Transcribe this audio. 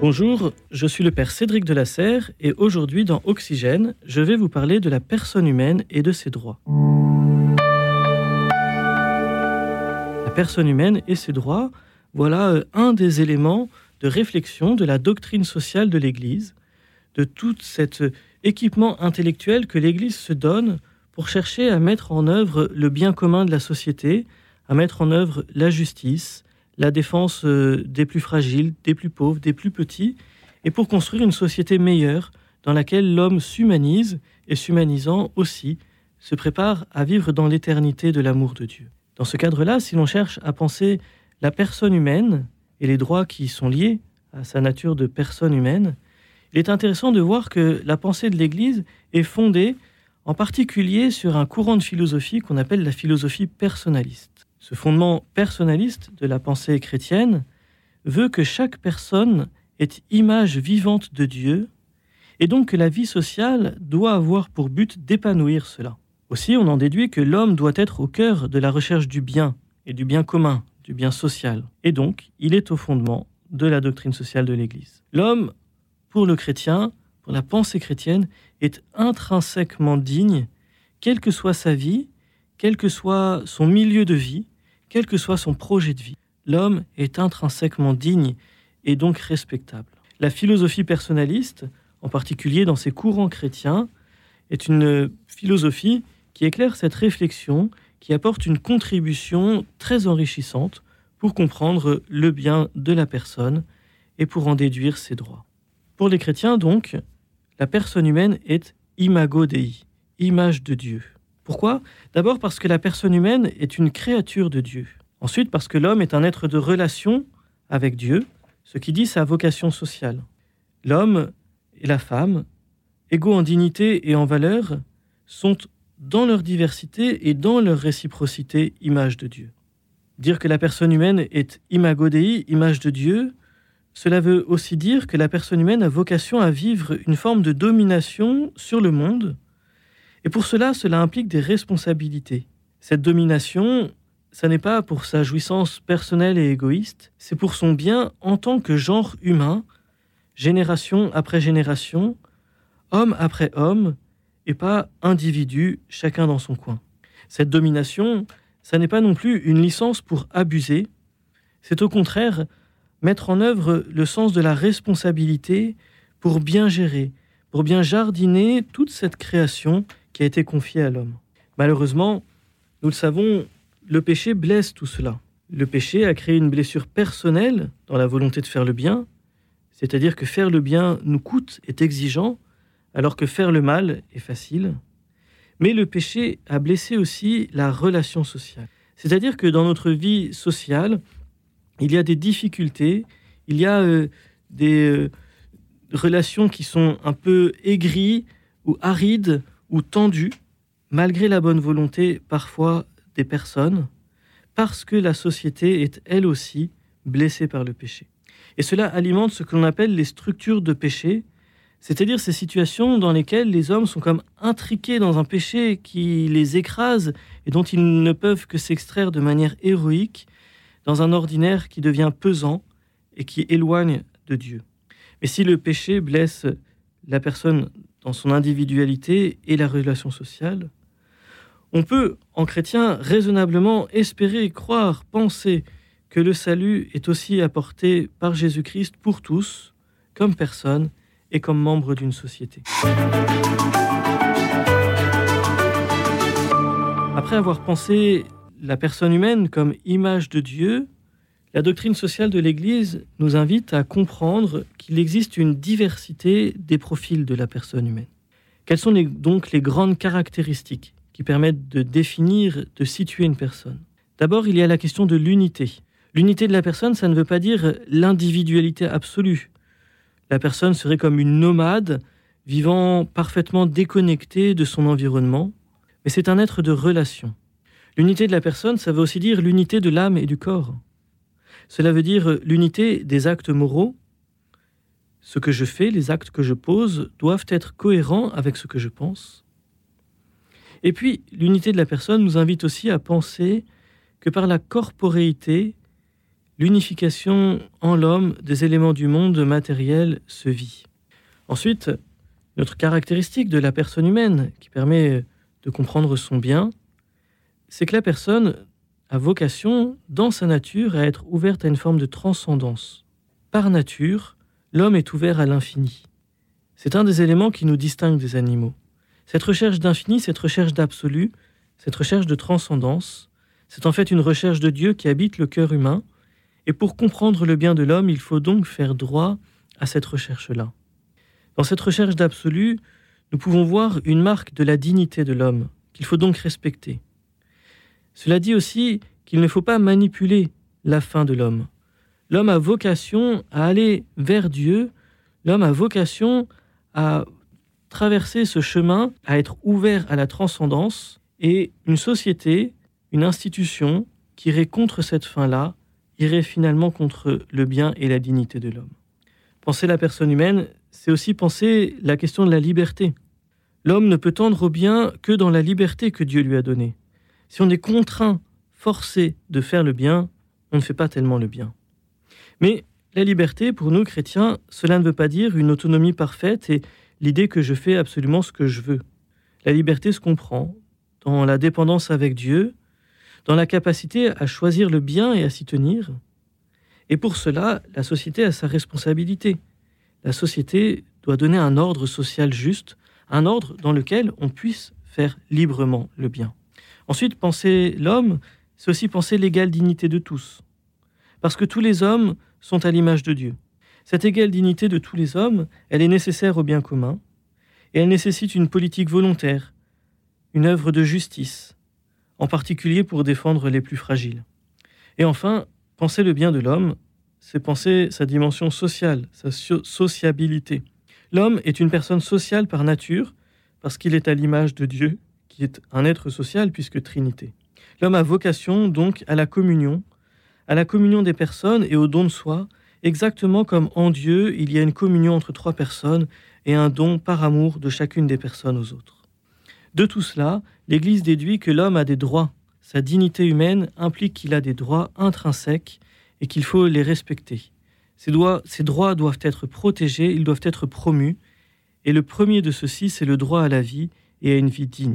Bonjour, je suis le père Cédric de la Serre et aujourd'hui dans Oxygène, je vais vous parler de la personne humaine et de ses droits. La personne humaine et ses droits, voilà euh, un des éléments de réflexion de la doctrine sociale de l'Église, de tout cet équipement intellectuel que l'Église se donne pour chercher à mettre en œuvre le bien commun de la société, à mettre en œuvre la justice, la défense euh, des plus fragiles, des plus pauvres, des plus petits, et pour construire une société meilleure dans laquelle l'homme s'humanise et s'humanisant aussi se prépare à vivre dans l'éternité de l'amour de Dieu. Dans ce cadre-là, si l'on cherche à penser la personne humaine et les droits qui sont liés à sa nature de personne humaine, il est intéressant de voir que la pensée de l'Église est fondée en particulier sur un courant de philosophie qu'on appelle la philosophie personnaliste. Ce fondement personnaliste de la pensée chrétienne veut que chaque personne est image vivante de Dieu et donc que la vie sociale doit avoir pour but d'épanouir cela. Aussi, on en déduit que l'homme doit être au cœur de la recherche du bien et du bien commun, du bien social. Et donc, il est au fondement de la doctrine sociale de l'Église. L'homme, pour le chrétien, pour la pensée chrétienne, est intrinsèquement digne, quelle que soit sa vie, quel que soit son milieu de vie, quel que soit son projet de vie. L'homme est intrinsèquement digne et donc respectable. La philosophie personnaliste, en particulier dans ses courants chrétiens, est une philosophie qui éclaire cette réflexion, qui apporte une contribution très enrichissante pour comprendre le bien de la personne et pour en déduire ses droits. Pour les chrétiens, donc, la personne humaine est imago Dei, image de Dieu. Pourquoi? D'abord parce que la personne humaine est une créature de Dieu. Ensuite parce que l'homme est un être de relation avec Dieu, ce qui dit sa vocation sociale. L'homme et la femme, égaux en dignité et en valeur, sont dans leur diversité et dans leur réciprocité image de Dieu. Dire que la personne humaine est imago Dei, image de Dieu, cela veut aussi dire que la personne humaine a vocation à vivre une forme de domination sur le monde, et pour cela, cela implique des responsabilités. Cette domination, ça n'est pas pour sa jouissance personnelle et égoïste, c'est pour son bien en tant que genre humain, génération après génération, homme après homme, et pas individu, chacun dans son coin. Cette domination, ça n'est pas non plus une licence pour abuser, c'est au contraire mettre en œuvre le sens de la responsabilité pour bien gérer, pour bien jardiner toute cette création qui a été confié à l'homme. Malheureusement, nous le savons, le péché blesse tout cela. Le péché a créé une blessure personnelle dans la volonté de faire le bien, c'est-à-dire que faire le bien nous coûte, est exigeant, alors que faire le mal est facile. Mais le péché a blessé aussi la relation sociale. C'est-à-dire que dans notre vie sociale, il y a des difficultés, il y a euh, des euh, relations qui sont un peu aigries ou arides ou tendu, malgré la bonne volonté parfois des personnes, parce que la société est elle aussi blessée par le péché. Et cela alimente ce que l'on appelle les structures de péché, c'est-à-dire ces situations dans lesquelles les hommes sont comme intriqués dans un péché qui les écrase et dont ils ne peuvent que s'extraire de manière héroïque, dans un ordinaire qui devient pesant et qui éloigne de Dieu. Mais si le péché blesse la personne dans son individualité et la relation sociale, on peut, en chrétien, raisonnablement espérer, croire, penser que le salut est aussi apporté par Jésus-Christ pour tous, comme personne et comme membre d'une société. Après avoir pensé la personne humaine comme image de Dieu, la doctrine sociale de l'Église nous invite à comprendre qu'il existe une diversité des profils de la personne humaine. Quelles sont donc les grandes caractéristiques qui permettent de définir, de situer une personne? D'abord, il y a la question de l'unité. L'unité de la personne, ça ne veut pas dire l'individualité absolue. La personne serait comme une nomade, vivant parfaitement déconnectée de son environnement, mais c'est un être de relation. L'unité de la personne, ça veut aussi dire l'unité de l'âme et du corps. Cela veut dire l'unité des actes moraux. Ce que je fais, les actes que je pose, doivent être cohérents avec ce que je pense. Et puis, l'unité de la personne nous invite aussi à penser que par la corporéité, l'unification en l'homme des éléments du monde matériel se vit. Ensuite, notre caractéristique de la personne humaine qui permet de comprendre son bien, c'est que la personne a vocation, dans sa nature, à être ouverte à une forme de transcendance. Par nature, l'homme est ouvert à l'infini. C'est un des éléments qui nous distingue des animaux. Cette recherche d'infini, cette recherche d'absolu, cette recherche de transcendance, c'est en fait une recherche de Dieu qui habite le cœur humain, et pour comprendre le bien de l'homme, il faut donc faire droit à cette recherche-là. Dans cette recherche d'absolu, nous pouvons voir une marque de la dignité de l'homme, qu'il faut donc respecter. Cela dit aussi qu'il ne faut pas manipuler la fin de l'homme. L'homme a vocation à aller vers Dieu, l'homme a vocation à traverser ce chemin, à être ouvert à la transcendance, et une société, une institution qui irait contre cette fin-là, irait finalement contre le bien et la dignité de l'homme. Penser la personne humaine, c'est aussi penser la question de la liberté. L'homme ne peut tendre au bien que dans la liberté que Dieu lui a donnée. Si on est contraint, forcé de faire le bien, on ne fait pas tellement le bien. Mais la liberté, pour nous chrétiens, cela ne veut pas dire une autonomie parfaite et l'idée que je fais absolument ce que je veux. La liberté se comprend dans la dépendance avec Dieu, dans la capacité à choisir le bien et à s'y tenir. Et pour cela, la société a sa responsabilité. La société doit donner un ordre social juste, un ordre dans lequel on puisse faire librement le bien. Ensuite, penser l'homme, c'est aussi penser l'égale dignité de tous. Parce que tous les hommes sont à l'image de Dieu. Cette égale dignité de tous les hommes, elle est nécessaire au bien commun, et elle nécessite une politique volontaire, une œuvre de justice, en particulier pour défendre les plus fragiles. Et enfin, penser le bien de l'homme, c'est penser sa dimension sociale, sa sociabilité. L'homme est une personne sociale par nature, parce qu'il est à l'image de Dieu, qui est un être social puisque Trinité. L'homme a vocation donc à la communion, à la communion des personnes et au don de soi, exactement comme en Dieu il y a une communion entre trois personnes et un don par amour de chacune des personnes aux autres. De tout cela, l'Église déduit que l'homme a des droits. Sa dignité humaine implique qu'il a des droits intrinsèques et qu'il faut les respecter. Ces droits, droits doivent être protégés, ils doivent être promus, et le premier de ceux-ci, c'est le droit à la vie et à une vie digne.